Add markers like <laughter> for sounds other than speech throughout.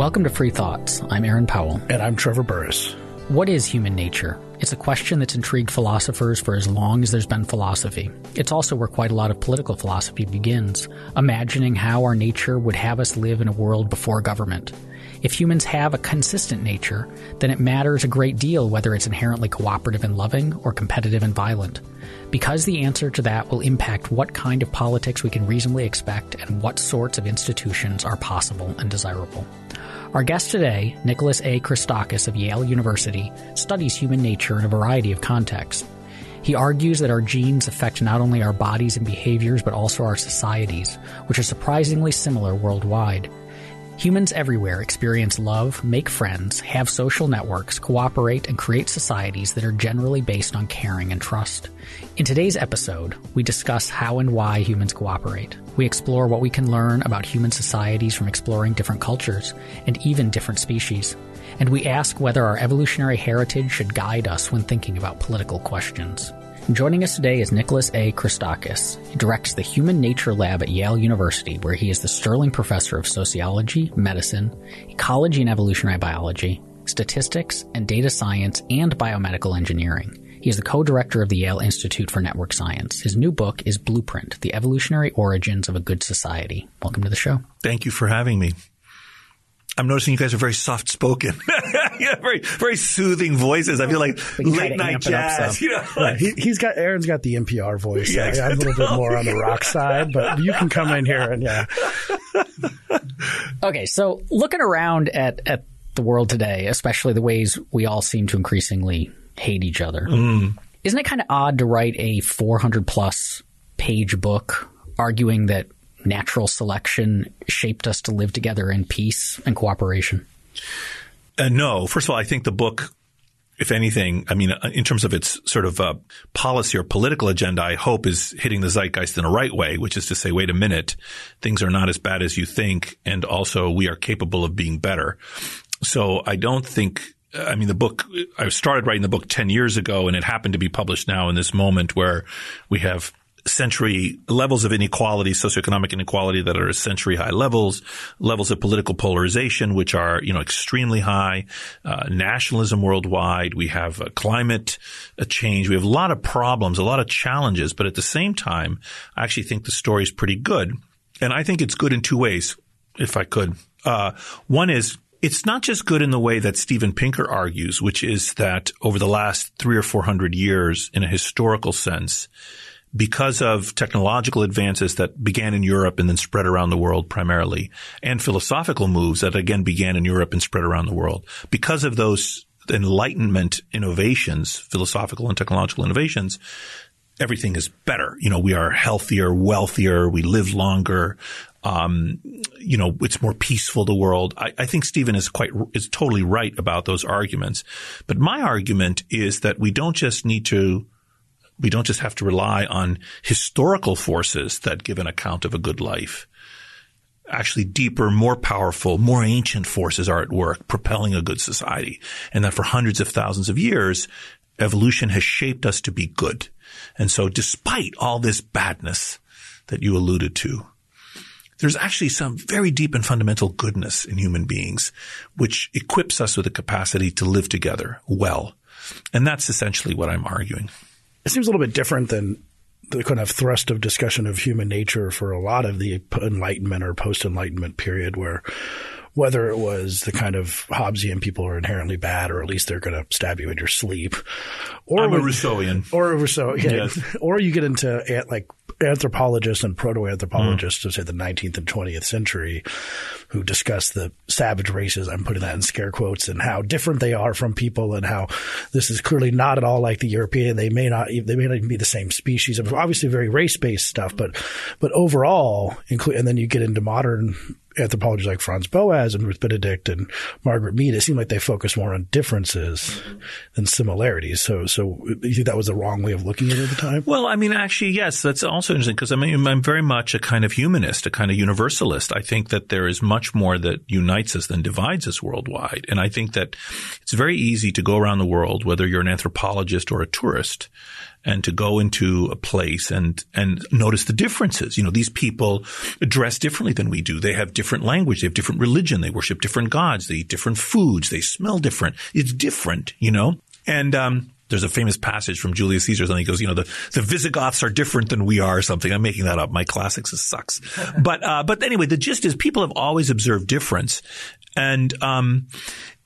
Welcome to Free Thoughts. I'm Aaron Powell. And I'm Trevor Burrus. What is human nature? It's a question that's intrigued philosophers for as long as there's been philosophy. It's also where quite a lot of political philosophy begins, imagining how our nature would have us live in a world before government. If humans have a consistent nature, then it matters a great deal whether it's inherently cooperative and loving or competitive and violent. Because the answer to that will impact what kind of politics we can reasonably expect and what sorts of institutions are possible and desirable. Our guest today, Nicholas A. Christakis of Yale University, studies human nature in a variety of contexts. He argues that our genes affect not only our bodies and behaviors, but also our societies, which are surprisingly similar worldwide. Humans everywhere experience love, make friends, have social networks, cooperate, and create societies that are generally based on caring and trust. In today's episode, we discuss how and why humans cooperate. We explore what we can learn about human societies from exploring different cultures and even different species. And we ask whether our evolutionary heritage should guide us when thinking about political questions. Joining us today is Nicholas A. Christakis. He directs the Human Nature Lab at Yale University, where he is the Sterling Professor of Sociology, Medicine, Ecology and Evolutionary Biology, Statistics, and Data Science and Biomedical Engineering. He is the co-director of the Yale Institute for Network Science. His new book is Blueprint, The Evolutionary Origins of a Good Society. Welcome to the show. Thank you for having me. I'm noticing you guys are very soft spoken. <laughs> yeah, very very soothing voices. I feel like late night jazz. You know, like, he, has got Aaron's got the NPR voice. Yeah, exactly. I'm a little bit more on the rock side, but you can come in here and yeah. <laughs> okay, so looking around at at the world today, especially the ways we all seem to increasingly hate each other, mm. isn't it kind of odd to write a 400 plus page book arguing that natural selection shaped us to live together in peace and cooperation? Uh, no. First of all, I think the book, if anything, I mean, uh, in terms of its sort of uh, policy or political agenda, I hope is hitting the zeitgeist in the right way, which is to say, wait a minute, things are not as bad as you think, and also we are capable of being better. So I don't think I mean, the book, I started writing the book 10 years ago and it happened to be published now in this moment where we have century levels of inequality, socioeconomic inequality that are century high levels, levels of political polarization, which are, you know, extremely high, uh, nationalism worldwide. We have climate change. We have a lot of problems, a lot of challenges, but at the same time, I actually think the story is pretty good. And I think it's good in two ways, if I could. Uh, one is it's not just good in the way that Steven Pinker argues, which is that over the last three or four hundred years, in a historical sense, because of technological advances that began in Europe and then spread around the world primarily, and philosophical moves that again began in Europe and spread around the world. Because of those Enlightenment innovations, philosophical and technological innovations, everything is better. You know, we are healthier, wealthier, we live longer. Um, you know, it's more peaceful, the world. I, I think Steven is quite, is totally right about those arguments. But my argument is that we don't just need to we don't just have to rely on historical forces that give an account of a good life. Actually, deeper, more powerful, more ancient forces are at work propelling a good society. And that for hundreds of thousands of years, evolution has shaped us to be good. And so despite all this badness that you alluded to, there's actually some very deep and fundamental goodness in human beings, which equips us with the capacity to live together well. And that's essentially what I'm arguing it seems a little bit different than the kind of thrust of discussion of human nature for a lot of the Enlightenment or post Enlightenment period, where whether it was the kind of Hobbesian people are inherently bad, or at least they're going to stab you in your sleep, or I'm a Rousseauian, or a Rousseau, yeah, yes. <laughs> or you get into like anthropologists and proto-anthropologists mm. of say the 19th and 20th century who discuss the savage races. I'm putting that in scare quotes and how different they are from people and how this is clearly not at all like the European. They may not, they may not even be the same species. Obviously very race-based stuff, but, but overall, include, and then you get into modern anthropologists like Franz Boas and Ruth Benedict and Margaret Mead, it seemed like they focused more on differences mm-hmm. than similarities. So, so you think that was the wrong way of looking at it at the time? Well, I mean, actually, yes, that's also interesting because I mean, I'm very much a kind of humanist, a kind of universalist. I think that there is much more that unites us than divides us worldwide. And I think that it's very easy to go around the world, whether you're an anthropologist or a tourist, and to go into a place and and notice the differences. You know, these people dress differently than we do. They have different language. They have different religion. They worship different gods. They eat different foods. They smell different. It's different, you know. And um, there's a famous passage from Julius Caesar, and he goes, you know, the, the Visigoths are different than we are or something. I'm making that up. My classics sucks. <laughs> but, uh, but anyway, the gist is people have always observed difference. And, um,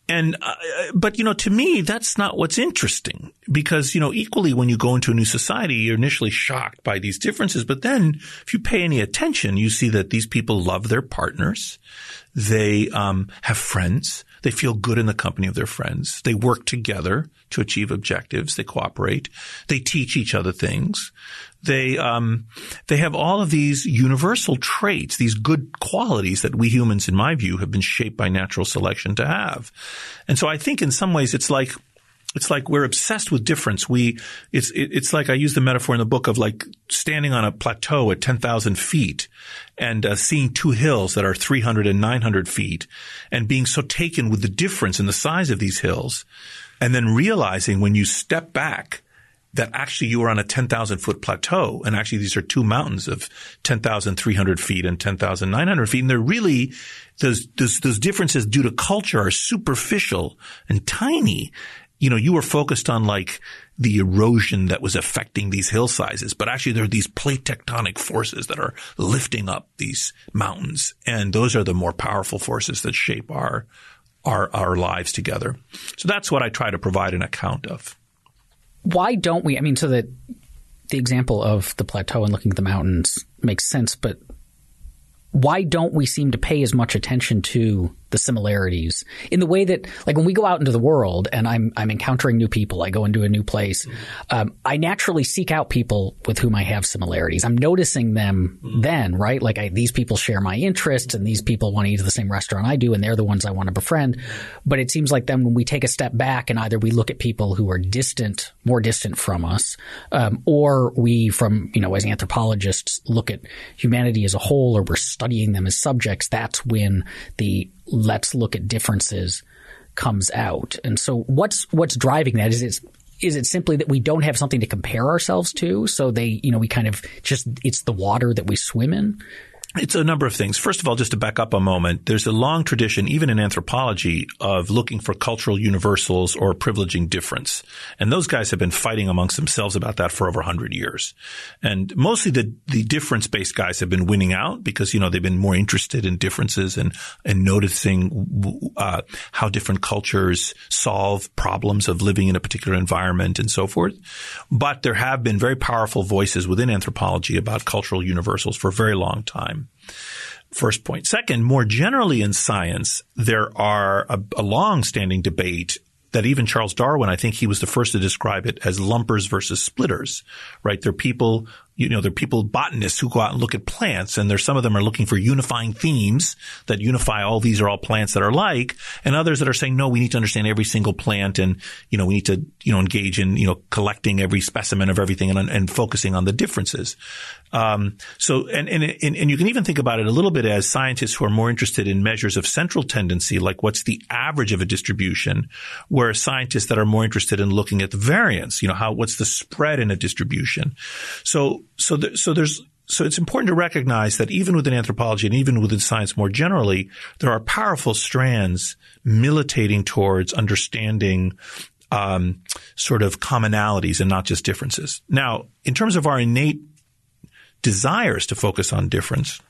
and, uh, but, you know, to me, that's not what's interesting because, you know, equally when you go into a new society, you're initially shocked by these differences. But then if you pay any attention, you see that these people love their partners. They, um, have friends. They feel good in the company of their friends. They work together to achieve objectives. They cooperate. They teach each other things. They um, they have all of these universal traits, these good qualities that we humans, in my view, have been shaped by natural selection to have. And so I think in some ways it's like it's like we're obsessed with difference. We, it's, it's like I use the metaphor in the book of like standing on a plateau at 10,000 feet and uh, seeing two hills that are 300 and 900 feet and being so taken with the difference in the size of these hills. And then realizing when you step back that actually you are on a 10,000 foot plateau. And actually these are two mountains of 10,300 feet and 10,900 feet. And they're really, those, those, those differences due to culture are superficial and tiny you know, you were focused on like the erosion that was affecting these hill sizes, but actually there are these plate tectonic forces that are lifting up these mountains. And those are the more powerful forces that shape our, our, our lives together. So that's what I try to provide an account of. Why don't we? I mean, so that the example of the plateau and looking at the mountains makes sense, but why don't we seem to pay as much attention to the similarities in the way that, like, when we go out into the world and I'm I'm encountering new people, I go into a new place, um, I naturally seek out people with whom I have similarities. I'm noticing them then, right? Like, I, these people share my interests, and these people want to eat at the same restaurant I do, and they're the ones I want to befriend. But it seems like then when we take a step back and either we look at people who are distant, more distant from us, um, or we, from you know, as anthropologists, look at humanity as a whole, or we're studying them as subjects. That's when the let's look at differences comes out. And so what's what's driving that? Is it is it simply that we don't have something to compare ourselves to? So they, you know, we kind of just it's the water that we swim in. It's a number of things. First of all, just to back up a moment, there's a long tradition, even in anthropology, of looking for cultural universals or privileging difference. And those guys have been fighting amongst themselves about that for over 100 years. And mostly the, the difference-based guys have been winning out because, you know, they've been more interested in differences and, and noticing uh, how different cultures solve problems of living in a particular environment and so forth. But there have been very powerful voices within anthropology about cultural universals for a very long time. First point. Second, more generally in science, there are a, a long-standing debate that even Charles Darwin, I think he was the first to describe it as lumpers versus splitters, right? They're people you know, there are people, botanists who go out and look at plants and there's some of them are looking for unifying themes that unify all these are all plants that are like and others that are saying, no, we need to understand every single plant and, you know, we need to, you know, engage in, you know, collecting every specimen of everything and, and focusing on the differences. Um, so, and, and, and you can even think about it a little bit as scientists who are more interested in measures of central tendency, like what's the average of a distribution, whereas scientists that are more interested in looking at the variance, you know, how, what's the spread in a distribution. So, so, so there's, so it's important to recognize that even within anthropology and even within science more generally, there are powerful strands militating towards understanding um, sort of commonalities and not just differences. Now, in terms of our innate desires to focus on difference,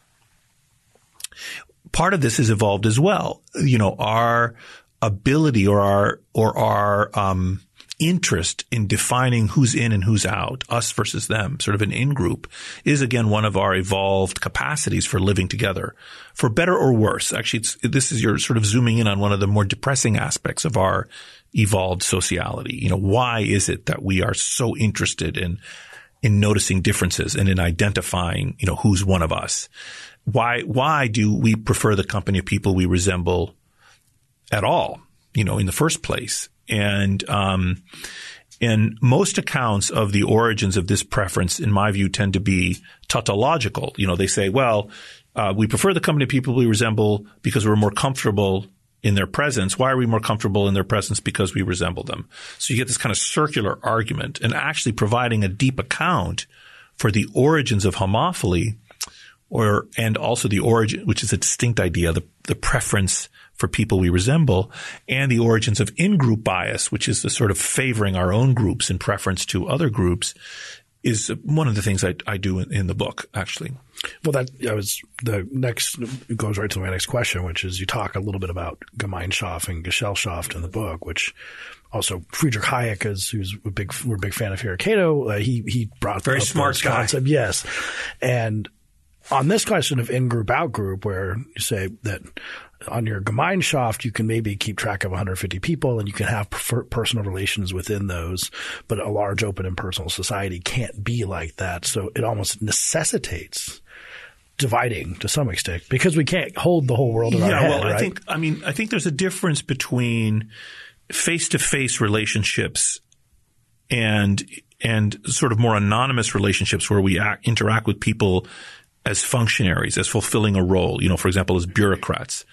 part of this has evolved as well. You know, our ability or our or our um, interest in defining who's in and who's out, us versus them, sort of an in group, is again one of our evolved capacities for living together, for better or worse. Actually, this is you're sort of zooming in on one of the more depressing aspects of our evolved sociality. You know, why is it that we are so interested in in noticing differences and in identifying, you know, who's one of us? Why why do we prefer the company of people we resemble at all? You know, in the first place, and um, and most accounts of the origins of this preference, in my view, tend to be tautological. You know, they say, well, uh, we prefer the company of people we resemble because we're more comfortable in their presence. Why are we more comfortable in their presence? Because we resemble them. So you get this kind of circular argument and actually providing a deep account for the origins of homophily or, and also the origin, which is a distinct idea, the, the preference for people we resemble and the origins of in-group bias, which is the sort of favoring our own groups in preference to other groups is one of the things I, I do in, in the book, actually. Well, that I was the next goes right to my next question, which is you talk a little bit about Gemeinschaft and Gesellschaft in the book, which also Friedrich Hayek is who's a big we're a big fan of here at Cato. Uh, he he brought very smart concept, yes, and on this question of in group out group, where you say that on your Gemeinschaft, you can maybe keep track of 150 people and you can have personal relations within those, but a large open and personal society can't be like that. So it almost necessitates dividing to some extent because we can't hold the whole world in yeah, our head. well, right? I think I mean I think there's a difference between face-to-face relationships and and sort of more anonymous relationships where we act, interact with people as functionaries, as fulfilling a role. You know, for example, as bureaucrats.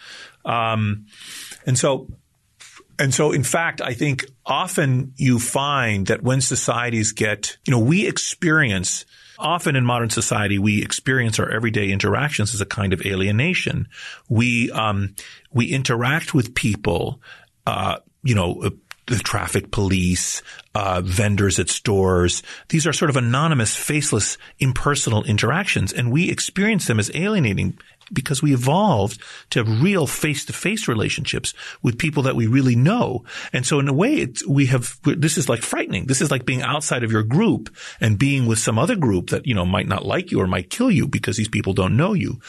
Um, and so and so, in fact, I think often you find that when societies get, you know, we experience often in modern society, we experience our everyday interactions as a kind of alienation. We um, we interact with people, uh, you know, the traffic police, uh, vendors at stores. These are sort of anonymous, faceless, impersonal interactions, and we experience them as alienating because we evolved to have real face-to-face relationships with people that we really know. And so in a way, we have, this is like frightening. This is like being outside of your group and being with some other group that, you know, might not like you or might kill you because these people don't know you.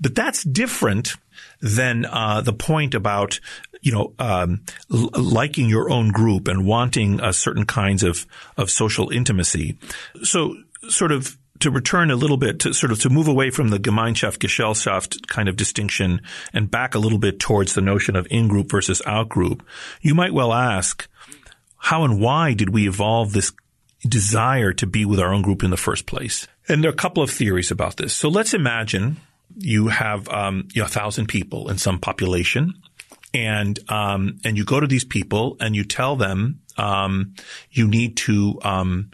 But that's different than uh, the point about you know um, l- liking your own group and wanting uh, certain kinds of of social intimacy. So sort of to return a little bit to sort of to move away from the Gemeinschaft Gesellschaft kind of distinction and back a little bit towards the notion of in group versus out group, you might well ask, how and why did we evolve this desire to be with our own group in the first place? And there are a couple of theories about this. So let's imagine you have um, you know, a thousand people in some population, and um, and you go to these people and you tell them um, you need to um,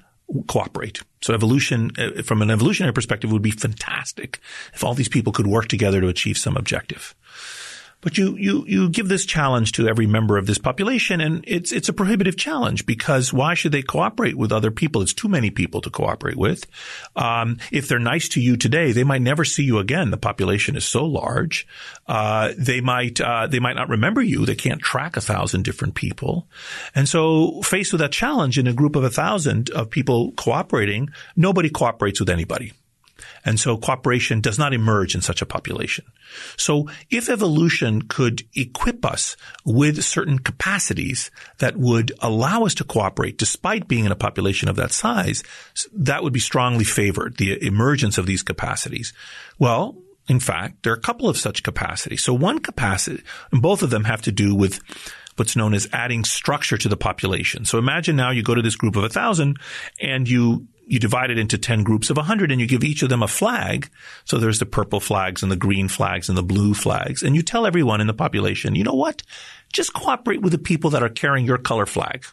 cooperate. So evolution, uh, from an evolutionary perspective, would be fantastic if all these people could work together to achieve some objective. But you, you, you give this challenge to every member of this population and it's, it's a prohibitive challenge because why should they cooperate with other people? It's too many people to cooperate with. Um, if they're nice to you today, they might never see you again. The population is so large. Uh, they might, uh, they might not remember you. They can't track a thousand different people. And so faced with that challenge in a group of a thousand of people cooperating, nobody cooperates with anybody. And so cooperation does not emerge in such a population. So if evolution could equip us with certain capacities that would allow us to cooperate despite being in a population of that size, that would be strongly favored, the emergence of these capacities. Well, in fact, there are a couple of such capacities. So one capacity, and both of them have to do with what's known as adding structure to the population. So imagine now you go to this group of a thousand and you you divide it into 10 groups of 100 and you give each of them a flag. So there's the purple flags and the green flags and the blue flags. And you tell everyone in the population, you know what? Just cooperate with the people that are carrying your color flag.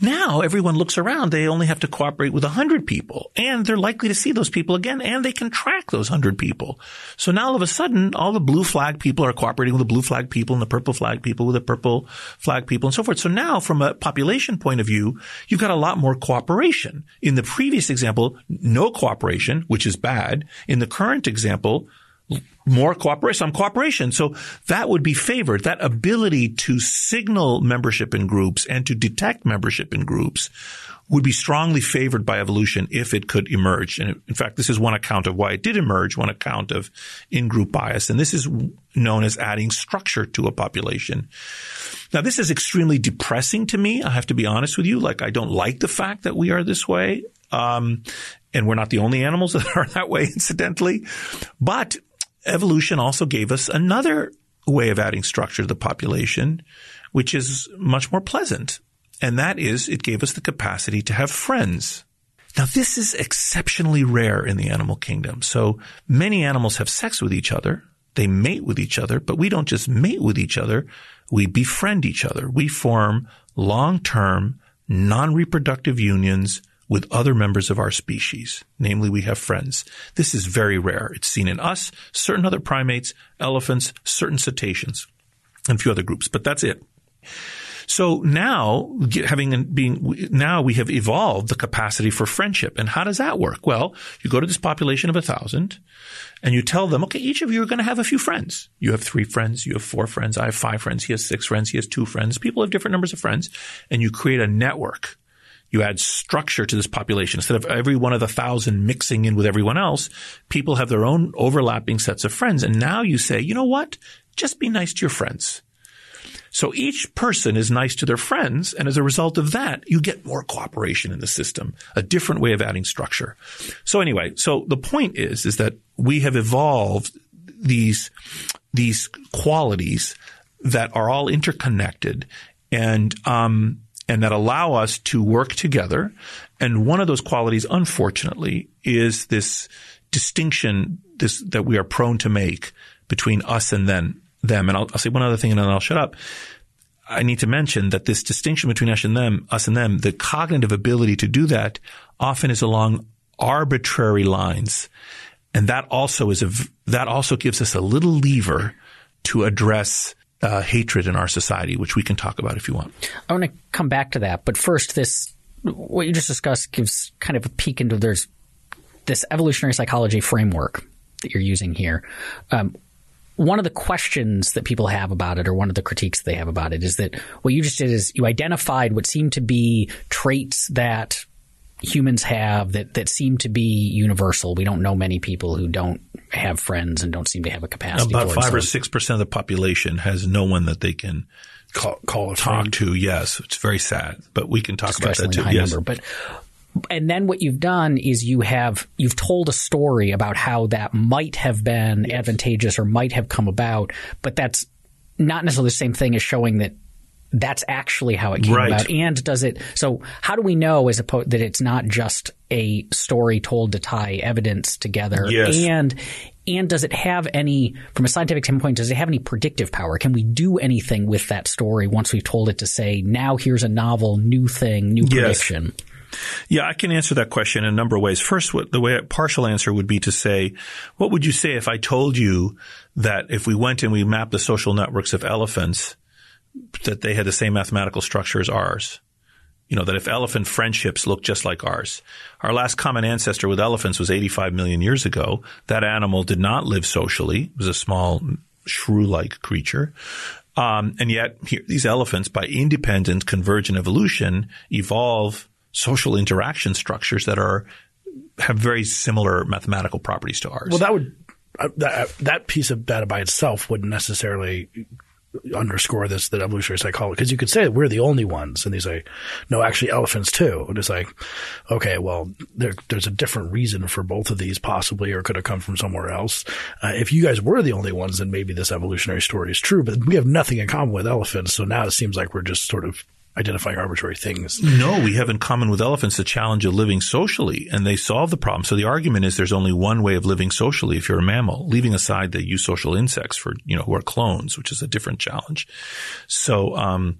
Now everyone looks around. They only have to cooperate with 100 people and they're likely to see those people again and they can track those 100 people. So now all of a sudden, all the blue flag people are cooperating with the blue flag people and the purple flag people with the purple flag people and so forth. So now from a population point of view, you've got a lot more cooperation. In the previous example, no cooperation, which is bad. In the current example, more cooperation, some cooperation. So that would be favored. That ability to signal membership in groups and to detect membership in groups would be strongly favored by evolution if it could emerge. And in fact, this is one account of why it did emerge, one account of in-group bias. And this is known as adding structure to a population. Now, this is extremely depressing to me. I have to be honest with you. Like, I don't like the fact that we are this way. Um, and we're not the only animals <laughs> that are that way, incidentally. But evolution also gave us another way of adding structure to the population, which is much more pleasant. And that is it gave us the capacity to have friends. Now, this is exceptionally rare in the animal kingdom. So many animals have sex with each other. they mate with each other, but we don't just mate with each other. We befriend each other. We form long-term, non-reproductive unions with other members of our species. Namely, we have friends. This is very rare. It's seen in us, certain other primates, elephants, certain cetaceans, and a few other groups, but that's it. So now, having being now we have evolved the capacity for friendship. And how does that work? Well, you go to this population of a thousand, and you tell them, okay, each of you are going to have a few friends. You have three friends, you have four friends, I have five friends, he has six friends, he has two friends. People have different numbers of friends, and you create a network. You add structure to this population. Instead of every one of the thousand mixing in with everyone else, people have their own overlapping sets of friends. And now you say, you know what? Just be nice to your friends. So each person is nice to their friends. And as a result of that, you get more cooperation in the system, a different way of adding structure. So anyway, so the point is, is that we have evolved these, these qualities that are all interconnected and, um, and that allow us to work together. And one of those qualities, unfortunately, is this distinction this, that we are prone to make between us and then them. And I'll, I'll say one other thing and then I'll shut up. I need to mention that this distinction between us and them, us and them, the cognitive ability to do that often is along arbitrary lines. And that also is a, that also gives us a little lever to address uh, hatred in our society, which we can talk about if you want. I want to come back to that, but first, this what you just discussed gives kind of a peek into there's this evolutionary psychology framework that you're using here. Um, one of the questions that people have about it, or one of the critiques they have about it, is that what you just did is you identified what seemed to be traits that humans have that, that seem to be universal. We don't know many people who don't have friends and don't seem to have a capacity. About five or six percent of the population has no one that they can call, call talk friend. to. Yes, it's very sad, but we can talk about that too. Yes. Number. But and then what you've done is you have you've told a story about how that might have been yes. advantageous or might have come about, but that's not necessarily the same thing as showing that that's actually how it came right. about. And does it? So how do we know as opposed that it's not just a story told to tie evidence together? Yes. And and does it have any, from a scientific standpoint, does it have any predictive power? Can we do anything with that story once we've told it to say, now here's a novel, new thing, new prediction? Yes. Yeah, I can answer that question in a number of ways. First, what, the way a partial answer would be to say, what would you say if I told you that if we went and we mapped the social networks of elephants, that they had the same mathematical structure as ours? You know, that if elephant friendships look just like ours. Our last common ancestor with elephants was 85 million years ago. That animal did not live socially. It was a small shrew-like creature. Um, and yet here, these elephants, by independent convergent evolution, evolve social interaction structures that are have very similar mathematical properties to ours. Well, that would uh, that, that piece of data by itself wouldn't necessarily underscore this that evolutionary psychology because you could say we're the only ones and they say no actually elephants too. And it's like okay well there, there's a different reason for both of these possibly or could have come from somewhere else. Uh, if you guys were the only ones then maybe this evolutionary story is true but we have nothing in common with elephants so now it seems like we're just sort of identifying arbitrary things. No, we have in common with elephants the challenge of living socially, and they solve the problem. So the argument is there's only one way of living socially if you're a mammal, leaving aside the eusocial insects for you know who are clones, which is a different challenge. So um,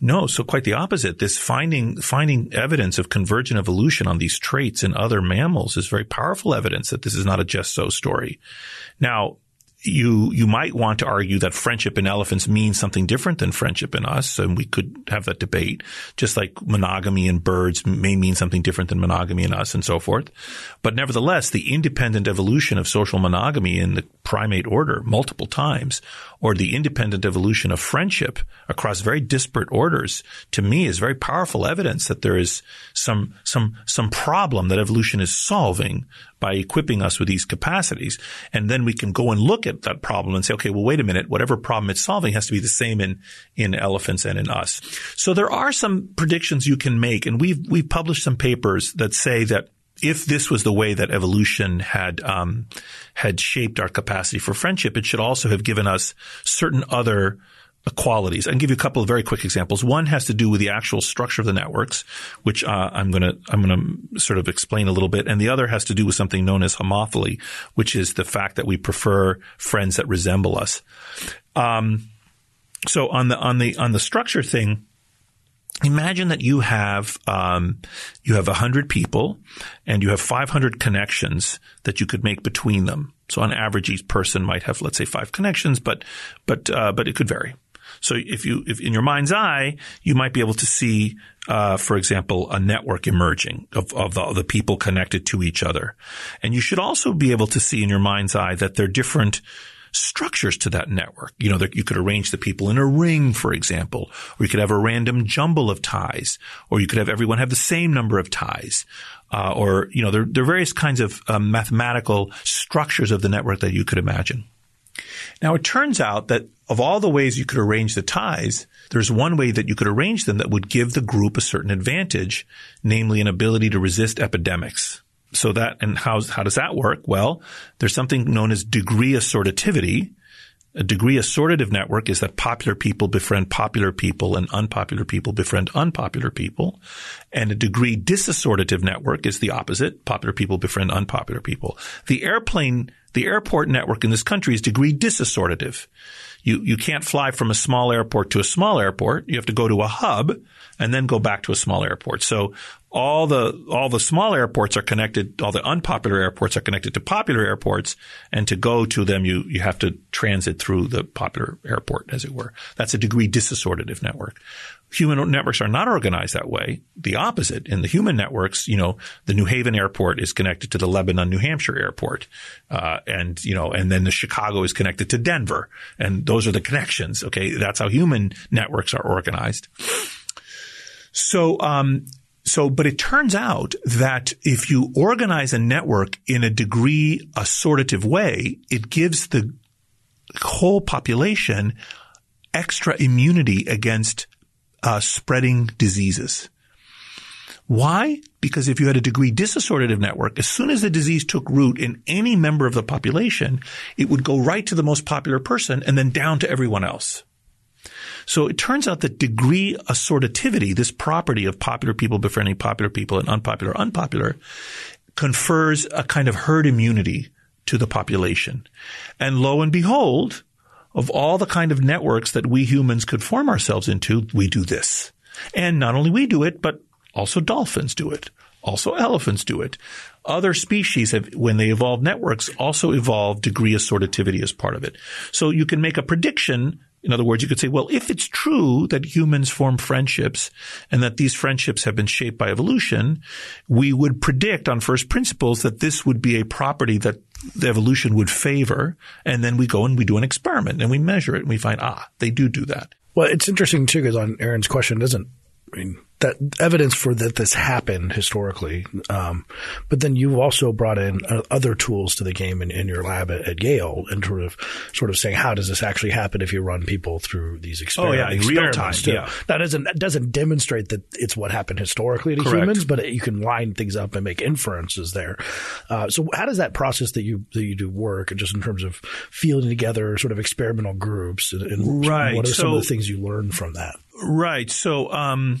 no, so quite the opposite. This finding finding evidence of convergent evolution on these traits in other mammals is very powerful evidence that this is not a just so story. Now, you you might want to argue that friendship in elephants means something different than friendship in us, and we could have that debate. Just like monogamy in birds may mean something different than monogamy in us, and so forth. But nevertheless, the independent evolution of social monogamy in the primate order multiple times, or the independent evolution of friendship across very disparate orders, to me is very powerful evidence that there is some some some problem that evolution is solving by equipping us with these capacities. And then we can go and look at that problem and say, okay, well, wait a minute. Whatever problem it's solving has to be the same in, in elephants and in us. So there are some predictions you can make. And we've, we've published some papers that say that if this was the way that evolution had um, had shaped our capacity for friendship, it should also have given us certain other qualities. I can give you a couple of very quick examples. One has to do with the actual structure of the networks, which uh, I'm going to I'm going to sort of explain a little bit, and the other has to do with something known as homophily, which is the fact that we prefer friends that resemble us. Um, so on the on the on the structure thing, Imagine that you have um, you have hundred people, and you have 500 connections that you could make between them. So on average, each person might have, let's say, five connections, but but uh, but it could vary. So if you, if in your mind's eye, you might be able to see, uh, for example, a network emerging of, of the, the, people connected to each other. And you should also be able to see in your mind's eye that there are different structures to that network. You know, you could arrange the people in a ring, for example, or you could have a random jumble of ties, or you could have everyone have the same number of ties. Uh, or, you know, there, there, are various kinds of um, mathematical structures of the network that you could imagine. Now, it turns out that of all the ways you could arrange the ties, there's one way that you could arrange them that would give the group a certain advantage, namely an ability to resist epidemics. So that, and how, how does that work? Well, there's something known as degree assortativity. A degree assortative network is that popular people befriend popular people and unpopular people befriend unpopular people. And a degree disassortative network is the opposite. Popular people befriend unpopular people. The airplane the airport network in this country is degree disassortative. You, you can't fly from a small airport to a small airport. You have to go to a hub and then go back to a small airport. So all the all the small airports are connected. All the unpopular airports are connected to popular airports, and to go to them, you you have to transit through the popular airport, as it were. That's a degree disassortative network. Human networks are not organized that way. The opposite. In the human networks, you know, the New Haven airport is connected to the Lebanon, New Hampshire airport, uh, and you know, and then the Chicago is connected to Denver, and those are the connections. Okay, that's how human networks are organized. So, um, so, but it turns out that if you organize a network in a degree assortative way, it gives the whole population extra immunity against uh, spreading diseases. Why? Because if you had a degree disassortative network, as soon as the disease took root in any member of the population, it would go right to the most popular person and then down to everyone else. So it turns out that degree assortativity, this property of popular people befriending popular people and unpopular unpopular, confers a kind of herd immunity to the population. And lo and behold, of all the kind of networks that we humans could form ourselves into, we do this. And not only we do it, but also dolphins do it. Also elephants do it. Other species have, when they evolve networks, also evolve degree assortativity as part of it. So you can make a prediction in other words, you could say, well, if it's true that humans form friendships and that these friendships have been shaped by evolution, we would predict on first principles that this would be a property that the evolution would favor. And then we go and we do an experiment and we measure it and we find, ah, they do do that. Well, it's interesting too, because on Aaron's question, doesn't, I mean, that evidence for that this happened historically. Um, but then you've also brought in uh, other tools to the game in, in your lab at, at, Yale and sort of, sort of saying, how does this actually happen if you run people through these experiments? Oh yeah, in real time. Too. Yeah. That doesn't, doesn't demonstrate that it's what happened historically to Correct. humans, but you can line things up and make inferences there. Uh, so how does that process that you, that you do work just in terms of fielding together sort of experimental groups and, and right. what are so, some of the things you learn from that? Right. So, um,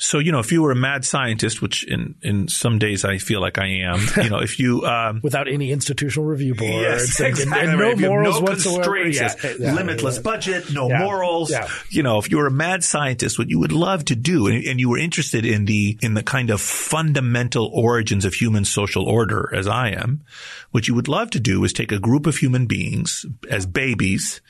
so, you know, if you were a mad scientist, which in, in some days I feel like I am, you know, if you, um, <laughs> without any institutional review board yes, and, exactly. and, no morals no whatsoever. Yeah, yeah, limitless yeah. budget, no morals. You know, if you were a mad scientist, what you would love to do, and, and you were interested in the, in the kind of fundamental origins of human social order as I am, what you would love to do is take a group of human beings as babies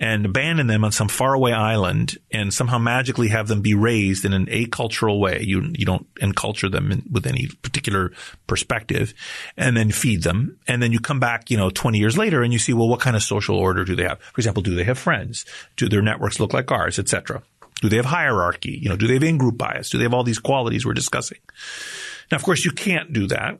and abandon them on some faraway island and somehow magically have them be raised in an acultural way. You, you don't enculture them in, with any particular perspective and then feed them. And then you come back, you know, 20 years later and you see, well, what kind of social order do they have? For example, do they have friends? Do their networks look like ours, etc.? Do they have hierarchy? You know, do they have in-group bias? Do they have all these qualities we're discussing? Now, of course, you can't do that.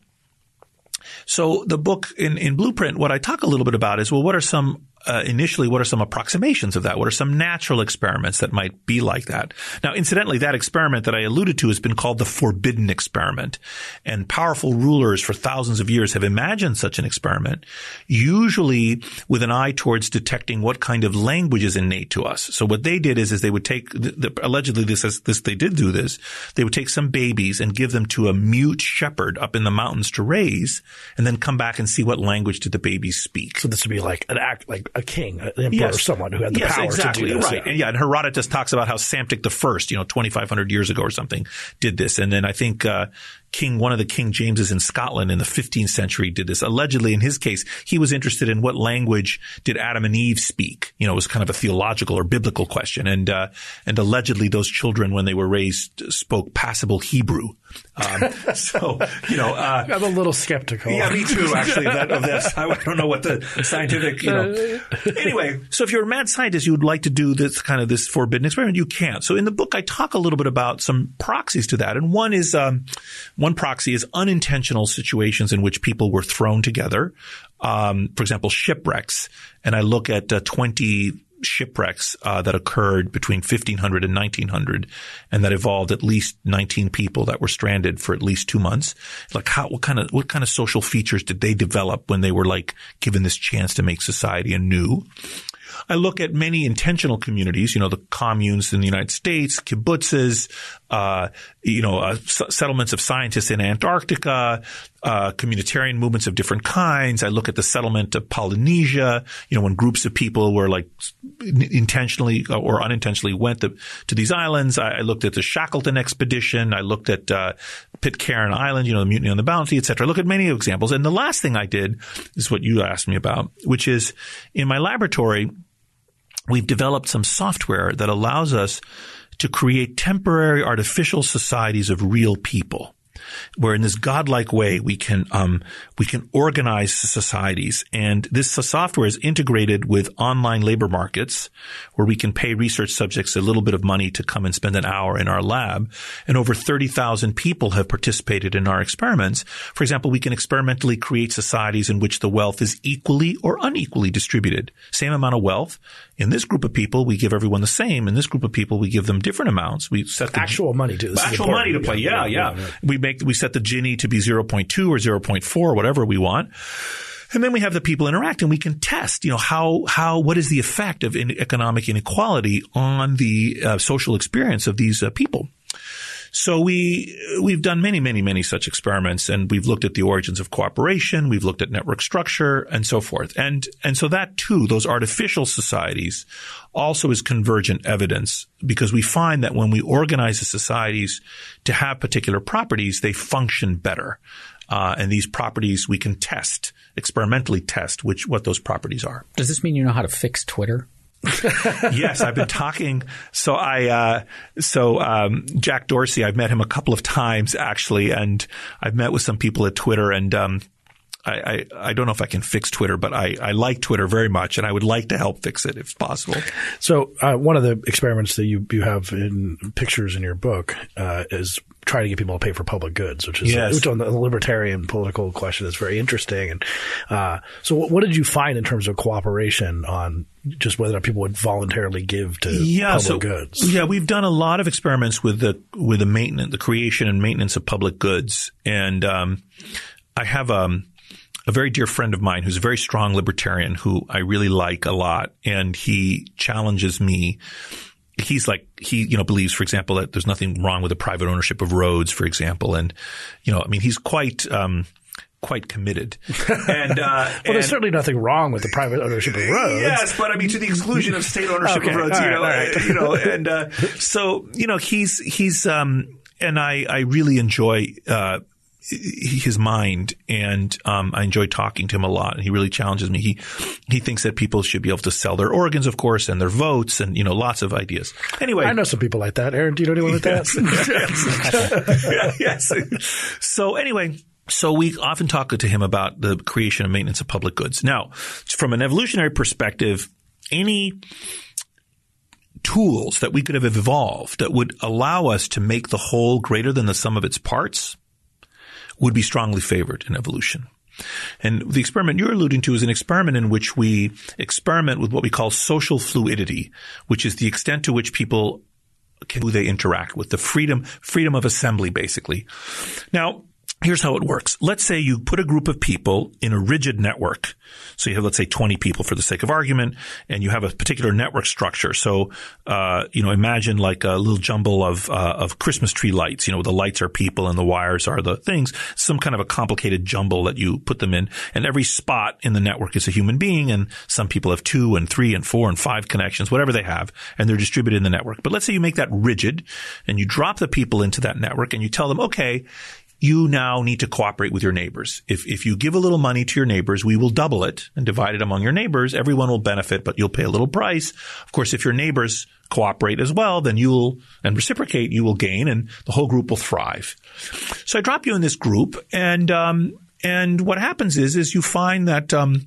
So the book in, in Blueprint, what I talk a little bit about is, well, what are some uh, initially, what are some approximations of that? What are some natural experiments that might be like that? Now, incidentally, that experiment that I alluded to has been called the forbidden experiment. And powerful rulers for thousands of years have imagined such an experiment, usually with an eye towards detecting what kind of language is innate to us. So what they did is, is they would take, the, the, allegedly this is, this, they did do this, they would take some babies and give them to a mute shepherd up in the mountains to raise, and then come back and see what language did the babies speak. So this would be like an act, like a king, an emperor, yes. someone who had the yes, power exactly, to do this. Right. Yeah. And yeah, and Herodotus talks about how Psamtik the First, you know, 2,500 years ago or something, did this. And then I think, uh, King, one of the King Jameses in Scotland in the 15th century did this. Allegedly, in his case, he was interested in what language did Adam and Eve speak. You know, it was kind of a theological or biblical question. And, uh, and allegedly those children, when they were raised, spoke passable Hebrew. Um, <laughs> so, you know, uh, I'm a little skeptical. Yeah, me too, actually, of, of this. <laughs> I don't know what the scientific, you know. anyway, so if you're a mad scientist, you would like to do this kind of this forbidden experiment, you can't. So in the book, I talk a little bit about some proxies to that. And one is, um, one proxy is unintentional situations in which people were thrown together. Um, for example, shipwrecks. And I look at uh, 20 shipwrecks uh, that occurred between 1500 and 1900 and that involved at least 19 people that were stranded for at least two months. Like how what kind of what kind of social features did they develop when they were like given this chance to make society anew? I look at many intentional communities, you know, the communes in the United States, kibbutzes, uh, you know, uh, s- settlements of scientists in Antarctica, uh, communitarian movements of different kinds. I look at the settlement of Polynesia, you know, when groups of people were like intentionally or unintentionally went to, to these islands. I, I, looked at the Shackleton expedition. I looked at uh, Pitcairn Island, you know, the mutiny on the Bounty, et cetera. I look at many examples. And the last thing I did is what you asked me about, which is in my laboratory, we've developed some software that allows us to create temporary artificial societies of real people where in this godlike way we can um, we can organize societies. And this software is integrated with online labor markets, where we can pay research subjects a little bit of money to come and spend an hour in our lab. And over thirty thousand people have participated in our experiments. For example, we can experimentally create societies in which the wealth is equally or unequally distributed. Same amount of wealth. In this group of people, we give everyone the same. In this group of people, we give them different amounts. We set the actual money to actual money to play. Yeah, yeah. yeah. yeah. We make we set the Gini to be 0.2 or 0.4 or whatever we want. And then we have the people interact and we can test, you know, how, how, what is the effect of economic inequality on the uh, social experience of these uh, people? So we we've done many, many, many such experiments, and we've looked at the origins of cooperation. We've looked at network structure and so forth. And and so that too, those artificial societies, also is convergent evidence because we find that when we organize the societies to have particular properties, they function better. Uh, and these properties we can test experimentally test which what those properties are. Does this mean you know how to fix Twitter? <laughs> yes, I've been talking. So I, uh, so um, Jack Dorsey, I've met him a couple of times actually, and I've met with some people at Twitter, and um, I, I, I, don't know if I can fix Twitter, but I, I like Twitter very much, and I would like to help fix it if possible. So uh, one of the experiments that you you have in pictures in your book uh, is trying to get people to pay for public goods, which is yes. which on the libertarian political question is very interesting. And uh, so, what, what, did you find in terms of cooperation on just whether or not people would voluntarily give to yeah, public so, goods? Yeah, we've done a lot of experiments with the with the maintenance, the creation and maintenance of public goods, and um, I have um, a very dear friend of mine who's a very strong libertarian who I really like a lot. And he challenges me. He's like, he, you know, believes, for example, that there's nothing wrong with the private ownership of roads, for example. And, you know, I mean, he's quite, um, quite committed. <laughs> And, uh, well, and, there's certainly nothing wrong with the private ownership of roads. Yes, but I mean, to the exclusion of state ownership okay, of roads, you know, right. you know, and, uh, so, you know, he's, he's, um, and I, I really enjoy, uh, his mind, and um, I enjoy talking to him a lot. And he really challenges me. He he thinks that people should be able to sell their organs, of course, and their votes, and you know, lots of ideas. Anyway, I know some people like that. Aaron, do you know anyone like that? <laughs> yes. <laughs> So anyway. So we often talk to him about the creation and maintenance of public goods. Now, from an evolutionary perspective, any tools that we could have evolved that would allow us to make the whole greater than the sum of its parts would be strongly favored in evolution. And the experiment you're alluding to is an experiment in which we experiment with what we call social fluidity, which is the extent to which people can, who they interact with, the freedom, freedom of assembly, basically. Now, Here's how it works. Let's say you put a group of people in a rigid network. So you have, let's say, 20 people for the sake of argument, and you have a particular network structure. So, uh, you know, imagine like a little jumble of uh, of Christmas tree lights. You know, the lights are people and the wires are the things. Some kind of a complicated jumble that you put them in, and every spot in the network is a human being. And some people have two and three and four and five connections, whatever they have, and they're distributed in the network. But let's say you make that rigid, and you drop the people into that network, and you tell them, okay you now need to cooperate with your neighbors. If, if you give a little money to your neighbors, we will double it and divide it among your neighbors. Everyone will benefit, but you'll pay a little price. Of course, if your neighbors cooperate as well, then you will, and reciprocate, you will gain and the whole group will thrive. So I drop you in this group and, um, and what happens is, is you find that, um,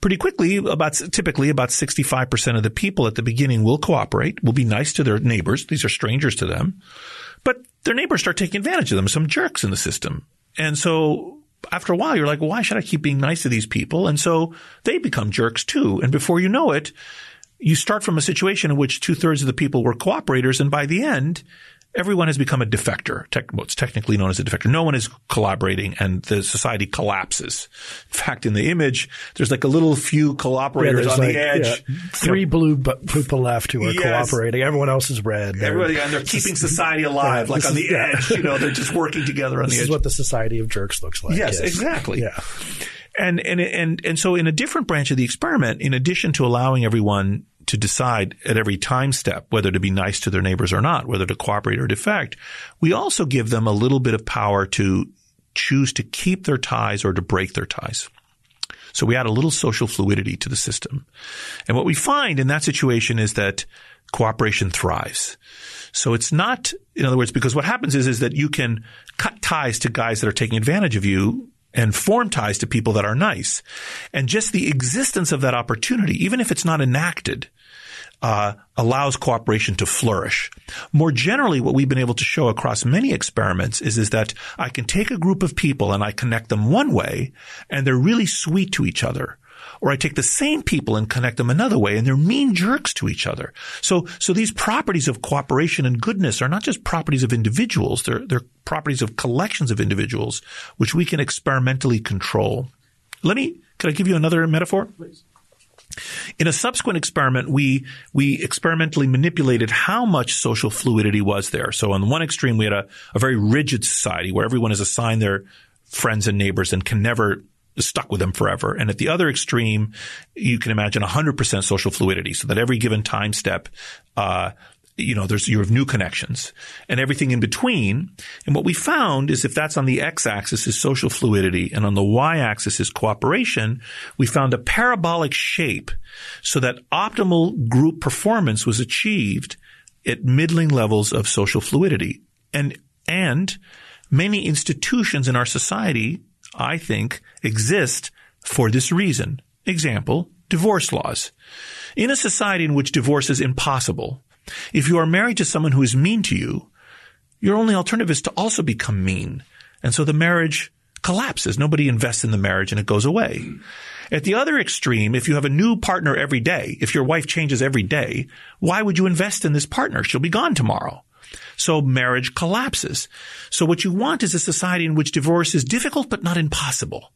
pretty quickly, about typically about 65% of the people at the beginning will cooperate, will be nice to their neighbors. These are strangers to them. But their neighbors start taking advantage of them, some jerks in the system. And so after a while, you're like, why should I keep being nice to these people? And so they become jerks too. And before you know it, you start from a situation in which two thirds of the people were cooperators. And by the end, everyone has become a defector. Tech, what's technically known as a defector. No one is collaborating and the society collapses. In fact, in the image, there's like a little few collaborators yeah, on like, the edge. Yeah, three you know, blue people left who are yes. cooperating. Everyone else is red. They're, Everybody, and they're keeping society alive, yeah, like on the is, edge. You know, they're just working together on this the edge. This is what the society of jerks looks like. Yes, yes. exactly. Yeah. And, and, and, and so in a different branch of the experiment, in addition to allowing everyone to decide at every time step whether to be nice to their neighbors or not, whether to cooperate or defect, we also give them a little bit of power to choose to keep their ties or to break their ties. So we add a little social fluidity to the system. And what we find in that situation is that cooperation thrives. So it's not, in other words, because what happens is, is that you can cut ties to guys that are taking advantage of you and form ties to people that are nice. And just the existence of that opportunity, even if it's not enacted, uh, allows cooperation to flourish. More generally, what we've been able to show across many experiments is, is that I can take a group of people and I connect them one way and they're really sweet to each other. Or I take the same people and connect them another way and they're mean jerks to each other. So, so these properties of cooperation and goodness are not just properties of individuals. They're, they're properties of collections of individuals, which we can experimentally control. Let me, could I give you another metaphor? Please. In a subsequent experiment, we we experimentally manipulated how much social fluidity was there. So on the one extreme, we had a, a very rigid society where everyone is assigned their friends and neighbors and can never stuck with them forever. And at the other extreme, you can imagine 100% social fluidity, so that every given time step, uh, you know, there's you have new connections and everything in between. And what we found is if that's on the x-axis is social fluidity and on the y-axis is cooperation, we found a parabolic shape so that optimal group performance was achieved at middling levels of social fluidity. And and many institutions in our society, I think, exist for this reason. Example, divorce laws. In a society in which divorce is impossible, if you are married to someone who is mean to you, your only alternative is to also become mean. And so the marriage collapses. Nobody invests in the marriage and it goes away. At the other extreme, if you have a new partner every day, if your wife changes every day, why would you invest in this partner? She'll be gone tomorrow. So marriage collapses. So what you want is a society in which divorce is difficult but not impossible.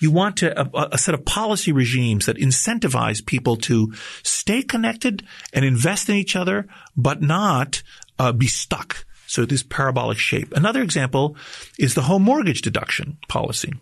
You want to, a, a, set of policy regimes that incentivize people to stay connected and invest in each other, but not uh, be stuck. So this parabolic shape. Another example is the home mortgage deduction policy.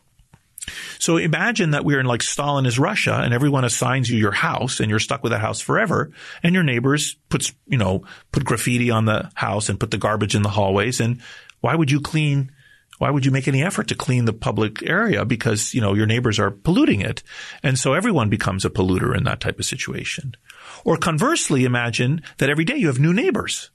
So imagine that we're in like Stalinist Russia and everyone assigns you your house and you're stuck with that house forever and your neighbors puts, you know, put graffiti on the house and put the garbage in the hallways and why would you clean why would you make any effort to clean the public area because, you know, your neighbors are polluting it? And so everyone becomes a polluter in that type of situation. Or conversely, imagine that every day you have new neighbors.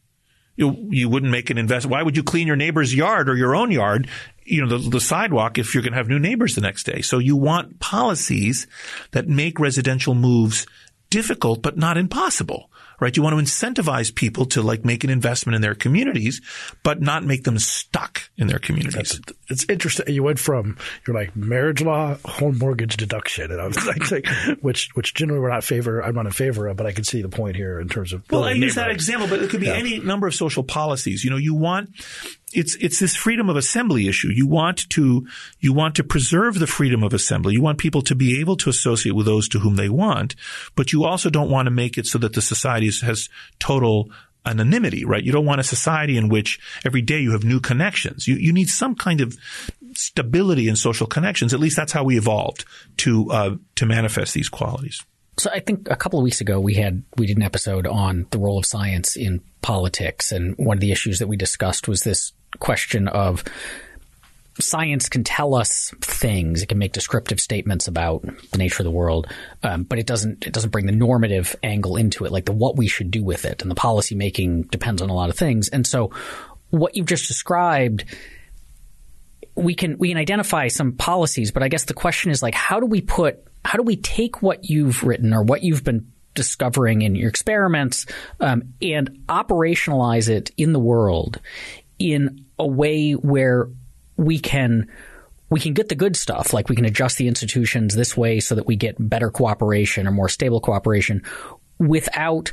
You, you wouldn't make an investment. Why would you clean your neighbor's yard or your own yard, you know, the, the sidewalk if you're going to have new neighbors the next day? So you want policies that make residential moves difficult but not impossible right? You want to incentivize people to like make an investment in their communities, but not make them stuck in their communities. That's, it's interesting. You went from you're like marriage law, home mortgage deduction, and I was <laughs> like, like which which generally we're not favor. I'm not in favor of, but I can see the point here in terms of. Well, I use that example, but it could be yeah. any number of social policies. You know, you want it's it's this freedom of assembly issue. You want to you want to preserve the freedom of assembly. You want people to be able to associate with those to whom they want, but you also don't want to make it so that the society has total anonymity, right? You don't want a society in which every day you have new connections. You you need some kind of stability in social connections. At least that's how we evolved to uh, to manifest these qualities. So I think a couple of weeks ago we had we did an episode on the role of science in politics, and one of the issues that we discussed was this question of science can tell us things. It can make descriptive statements about the nature of the world, um, but it doesn't. It doesn't bring the normative angle into it, like the what we should do with it, and the policy making depends on a lot of things. And so, what you've just described we can we can identify some policies, but I guess the question is like how do we put how do we take what you've written or what you've been discovering in your experiments um, and operationalize it in the world in a way where we can we can get the good stuff, like we can adjust the institutions this way so that we get better cooperation or more stable cooperation without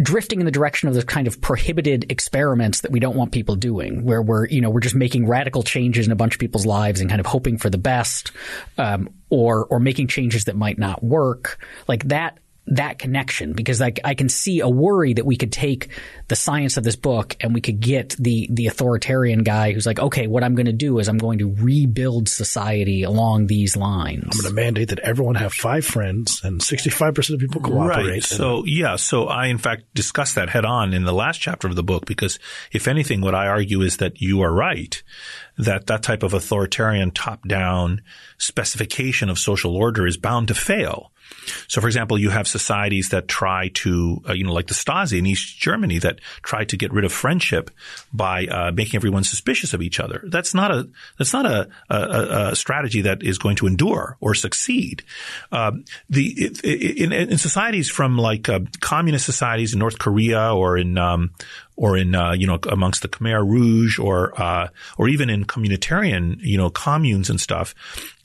drifting in the direction of the kind of prohibited experiments that we don't want people doing, where we're you know we're just making radical changes in a bunch of people's lives and kind of hoping for the best, um, or or making changes that might not work. Like that that connection because like I can see a worry that we could take the science of this book and we could get the the authoritarian guy who's like, okay, what I'm going to do is I'm going to rebuild society along these lines. I'm going to mandate that everyone have five friends and 65 percent of people cooperate. Right. So yeah. So I in fact discussed that head on in the last chapter of the book because if anything, what I argue is that you are right that that type of authoritarian top down specification of social order is bound to fail so, for example, you have societies that try to, uh, you know, like the Stasi in East Germany that try to get rid of friendship by uh, making everyone suspicious of each other. That's not a that's not a, a, a strategy that is going to endure or succeed. Um, the in, in, societies from like uh, communist societies in North Korea or in um, or in uh, you know amongst the Khmer Rouge or uh, or even in communitarian you know communes and stuff,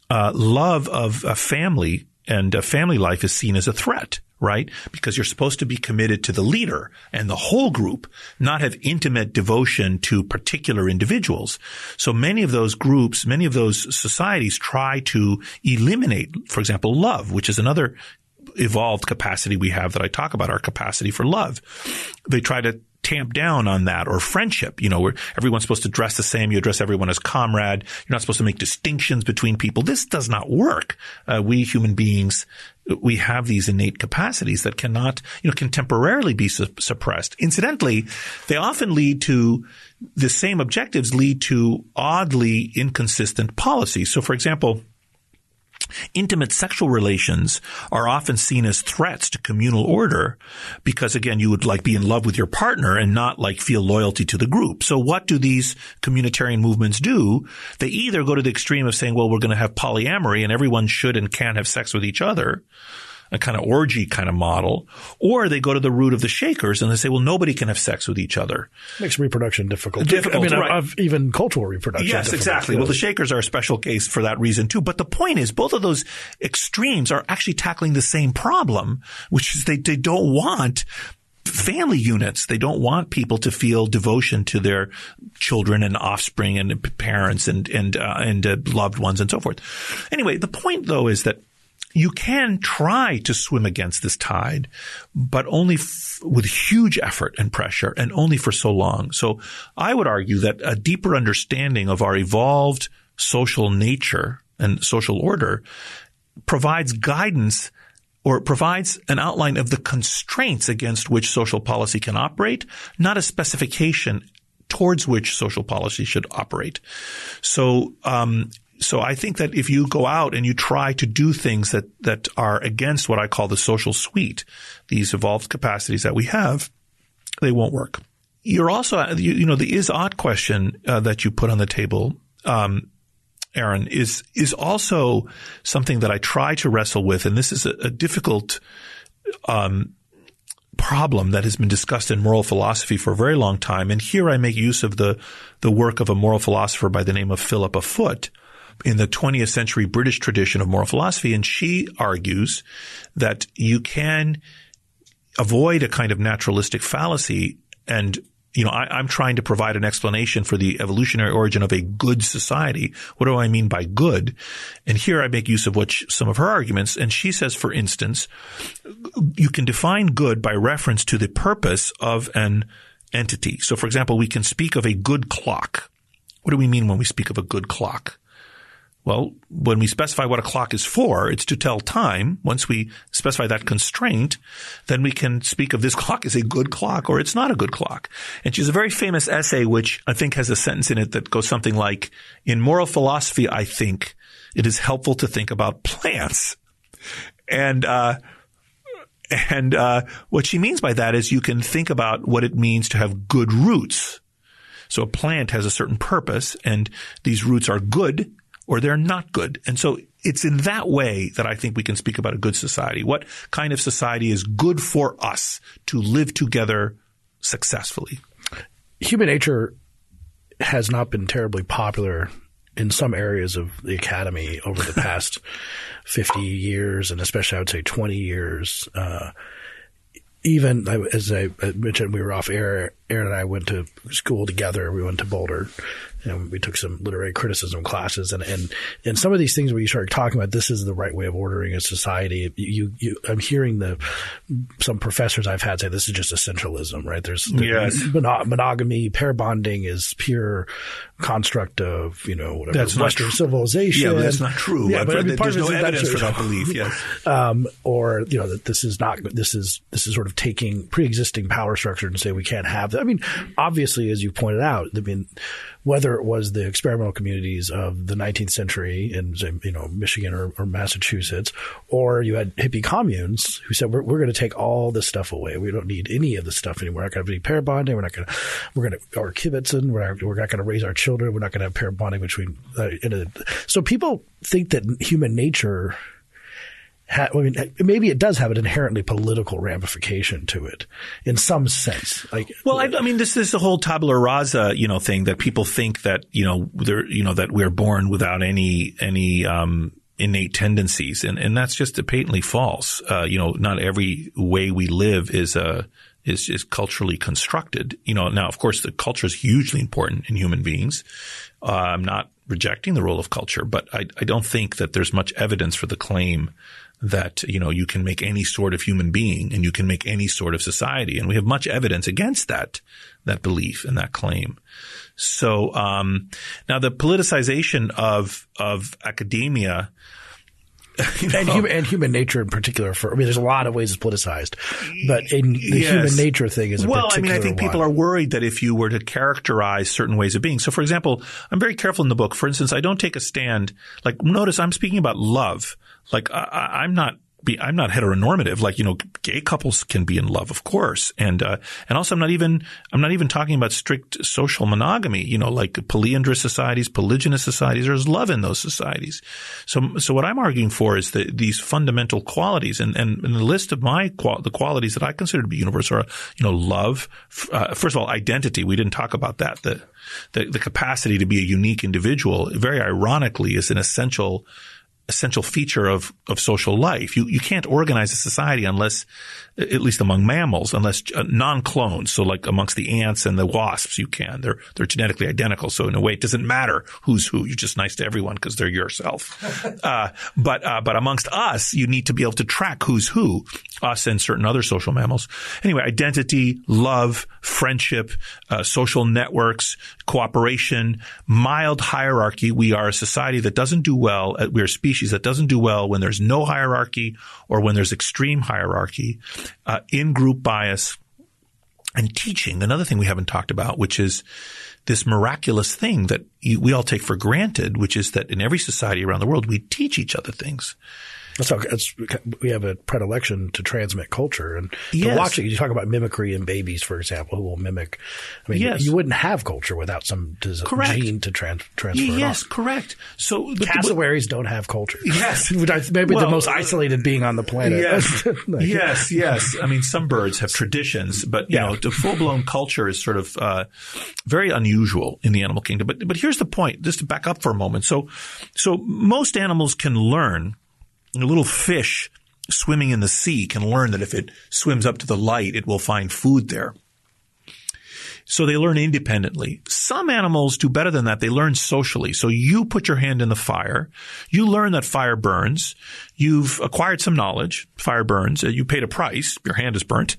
uh, love of a family and family life is seen as a threat, right? Because you're supposed to be committed to the leader and the whole group, not have intimate devotion to particular individuals. So many of those groups, many of those societies try to eliminate, for example, love, which is another evolved capacity we have that I talk about, our capacity for love. They try to tamp down on that or friendship, you know, where everyone's supposed to dress the same. You address everyone as comrade. You're not supposed to make distinctions between people. This does not work. Uh, we human beings, we have these innate capacities that cannot, you know, can temporarily be su- suppressed. Incidentally, they often lead to the same objectives lead to oddly inconsistent policies. So, for example, Intimate sexual relations are often seen as threats to communal order because again, you would like be in love with your partner and not like feel loyalty to the group. So what do these communitarian movements do? They either go to the extreme of saying, well, we're going to have polyamory and everyone should and can have sex with each other a kind of orgy kind of model, or they go to the root of the Shakers and they say, well, nobody can have sex with each other. Makes reproduction difficult. Difficult, I mean, right. Of even cultural reproduction. Yes, exactly. Well, the Shakers are a special case for that reason too. But the point is, both of those extremes are actually tackling the same problem, which is they, they don't want family units. They don't want people to feel devotion to their children and offspring and parents and and uh, and uh, loved ones and so forth. Anyway, the point though is that you can try to swim against this tide, but only f- with huge effort and pressure and only for so long. So I would argue that a deeper understanding of our evolved social nature and social order provides guidance or provides an outline of the constraints against which social policy can operate, not a specification towards which social policy should operate. So, um, so I think that if you go out and you try to do things that, that are against what I call the social suite, these evolved capacities that we have, they won't work. You're also, you, you know, the is ought question uh, that you put on the table, um, Aaron, is is also something that I try to wrestle with, and this is a, a difficult um, problem that has been discussed in moral philosophy for a very long time. And here I make use of the, the work of a moral philosopher by the name of Philippa Foot in the 20th century British tradition of moral philosophy. And she argues that you can avoid a kind of naturalistic fallacy and you know, I, am trying to provide an explanation for the evolutionary origin of a good society. What do I mean by good? And here I make use of what some of her arguments. And she says, for instance, you can define good by reference to the purpose of an entity. So, for example, we can speak of a good clock. What do we mean when we speak of a good clock? Well, when we specify what a clock is for, it's to tell time. Once we specify that constraint, then we can speak of this <laughs> clock as a good clock or it's not a good clock. And she has a very famous essay, which I think has a sentence in it that goes something like, in moral philosophy, I think it is helpful to think about plants. And, uh, and, uh, what she means by that is you can think about what it means to have good roots. So a plant has a certain purpose and these roots are good or they're not good. And so it's in that way that I think we can speak about a good society. What kind of society is good for us to live together successfully? Human nature has not been terribly popular in some areas of the academy over the <laughs> past 50 years, and especially I would say 20 years. Uh, even as I mentioned, we were off air. Aaron and I went to school together. We went to Boulder and we took some literary criticism classes and, and, and some of these things where you start talking about this is the right way of ordering a society. You, you, I'm hearing the, some professors I've had say this is just essentialism, right? There's yes. monogamy, pair bonding is pure construct of, you know, whatever, that's Western civilization. Yeah, that's not true. Yeah, but, I mean, there's no evidence for that belief. Yes. <laughs> Um, or, you know, that this is not, this is, this is sort of taking pre-existing power structure and say we can't have that. I mean, obviously, as you pointed out, I mean, whether it was the experimental communities of the 19th century in, you know, Michigan or, or Massachusetts, or you had hippie communes who said, we're, we're going to take all this stuff away. We don't need any of this stuff anymore. We're not going to have any pair bonding. We're not going to, we're going to, or kibbutzim. We're not, we're not going to raise our children. We're not going to have pair bonding between, uh, so people think that human nature ha- I mean, maybe it does have an inherently political ramification to it in some sense. Like, well, I, I mean, this is the whole tabula rasa, you know, thing that people think that you know, they're, you know, that we're born without any any um, innate tendencies, and and that's just patently false. Uh, you know, not every way we live is a uh, is culturally constructed. You know, now of course the culture is hugely important in human beings. Uh, I'm not rejecting the role of culture, but I, I don't think that there's much evidence for the claim that, you know, you can make any sort of human being and you can make any sort of society. And we have much evidence against that, that belief and that claim. So, um, now the politicization of, of academia, <laughs> you know, and, human, and human nature in particular. For I mean, there's a lot of ways it's politicized, but in the yes. human nature thing is well. I mean, I think one. people are worried that if you were to characterize certain ways of being. So, for example, I'm very careful in the book. For instance, I don't take a stand. Like, notice I'm speaking about love. Like I, I'm not be, I'm not heteronormative. Like, you know, gay couples can be in love, of course. And, uh, and also I'm not even, I'm not even talking about strict social monogamy, you know, like polyandrous societies, polygynous societies. There's love in those societies. So, so what I'm arguing for is that these fundamental qualities and, and, and the list of my, qual- the qualities that I consider to be universal are, you know, love. Uh, first of all, identity. We didn't talk about that. The, the, the capacity to be a unique individual, very ironically, is an essential essential feature of, of social life. You, you can't organize a society unless, at least among mammals, unless uh, non-clones. So like amongst the ants and the wasps, you can. They're, they're genetically identical. So in a way, it doesn't matter who's who. You're just nice to everyone because they're yourself. <laughs> uh, but, uh, but amongst us, you need to be able to track who's who, us and certain other social mammals. Anyway, identity, love, friendship, uh, social networks, cooperation, mild hierarchy. We are a society that doesn't do well. We're a species that doesn't do well when there's no hierarchy or when there's extreme hierarchy, uh, in-group bias, and teaching. Another thing we haven't talked about, which is this miraculous thing that we all take for granted, which is that in every society around the world, we teach each other things. That's how it's, we have a predilection to transmit culture and Yes. to watch it. You talk about mimicry in babies, for example, who will mimic. I mean, Yes. you wouldn't have culture without some Correct. gene to trans- transfer. yes, correct. So but- Cassowaries don't have culture. Yes. <laughs> Which maybe Well, the most isolated being on the planet. Yes, <laughs> Like, yes, yes. I mean, some birds have traditions, but you Yeah. know, the full blown culture is sort of uh, very unusual in the animal kingdom. But but here's the point. Just to back up for a moment. So so most animals can learn. A little fish swimming in the sea can learn that if it swims up to the light, it will find food there. So they learn independently. Some animals do better than that. They learn socially. So you put your hand in the fire. You learn that fire burns. You've acquired some knowledge. Fire burns. Uh, You paid a price. Your hand is burnt.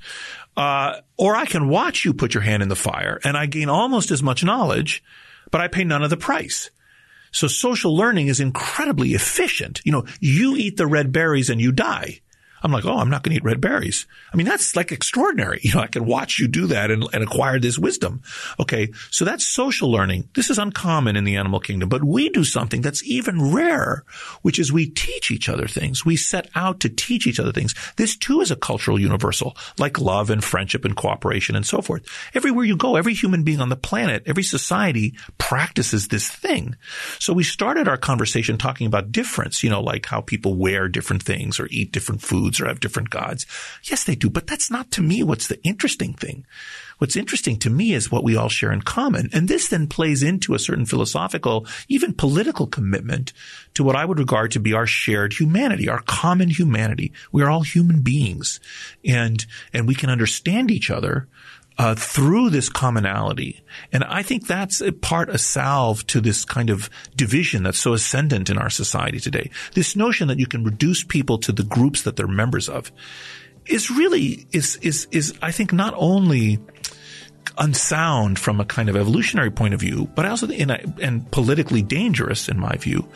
Uh, or I can watch you put your hand in the fire and I gain almost as much knowledge, but I pay none of the price. So social learning is incredibly efficient. You know, you eat the red berries and you die. I'm like, oh, I'm not going to eat red berries. I mean, that's like extraordinary. <laughs> You know, I can watch you do that and, and acquire this wisdom. Okay. So that's social learning. This is uncommon in the animal kingdom, but we do something that's even rarer, which is we teach each other things. We set out to teach each other things. This too is a cultural universal, like love and friendship and cooperation and so forth. Everywhere you go, every human being on the planet, every society practices this thing. So we started our conversation talking about difference, you know, like how people wear different things or eat different foods or have different gods. Yes, they do, but that's not to me what's the interesting thing. What's interesting to me is what we all share in common. And this then plays into a certain philosophical, even political commitment to what I would regard to be our shared humanity, our common humanity. We are all human beings and, and we can understand each other uh, through this commonality. And I think that's a part, a salve to this kind of division that's so ascendant in our society today. This notion that you can reduce people to the groups that they're members of is really, is, is, is, I think not only unsound from a kind of evolutionary point of view, but also a, and politically dangerous in my view.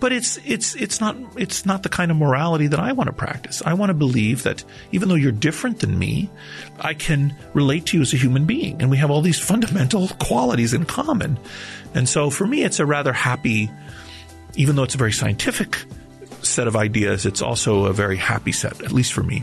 But it's it's it's not it's not the kind of morality that I want to practice. I want to believe that even though you're different than me, I can relate to you as a human being, and we have all these <laughs> fundamental qualities in common. And so for me, it's a rather happy, even though it's a very scientific set of ideas, it's also a very happy set, at least for me.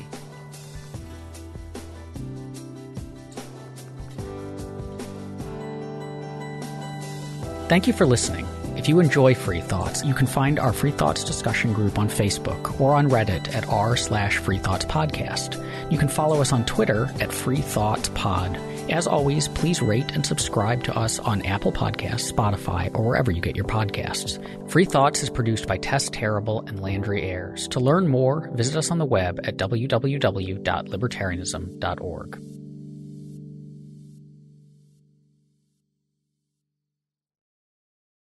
Thank you for listening. If you enjoy Free Thoughts, you can find our Free Thoughts discussion group on Facebook or on Reddit at r slash Free Thoughts Podcast. You can follow us on Twitter at Free Thoughts Pod. As always, please rate and subscribe to us on Apple Podcasts, Spotify, or wherever you get your podcasts. Free Thoughts is produced by Tess Terrible and Landry Ayres. To learn more, visit us on the web at www.libertarianism.org.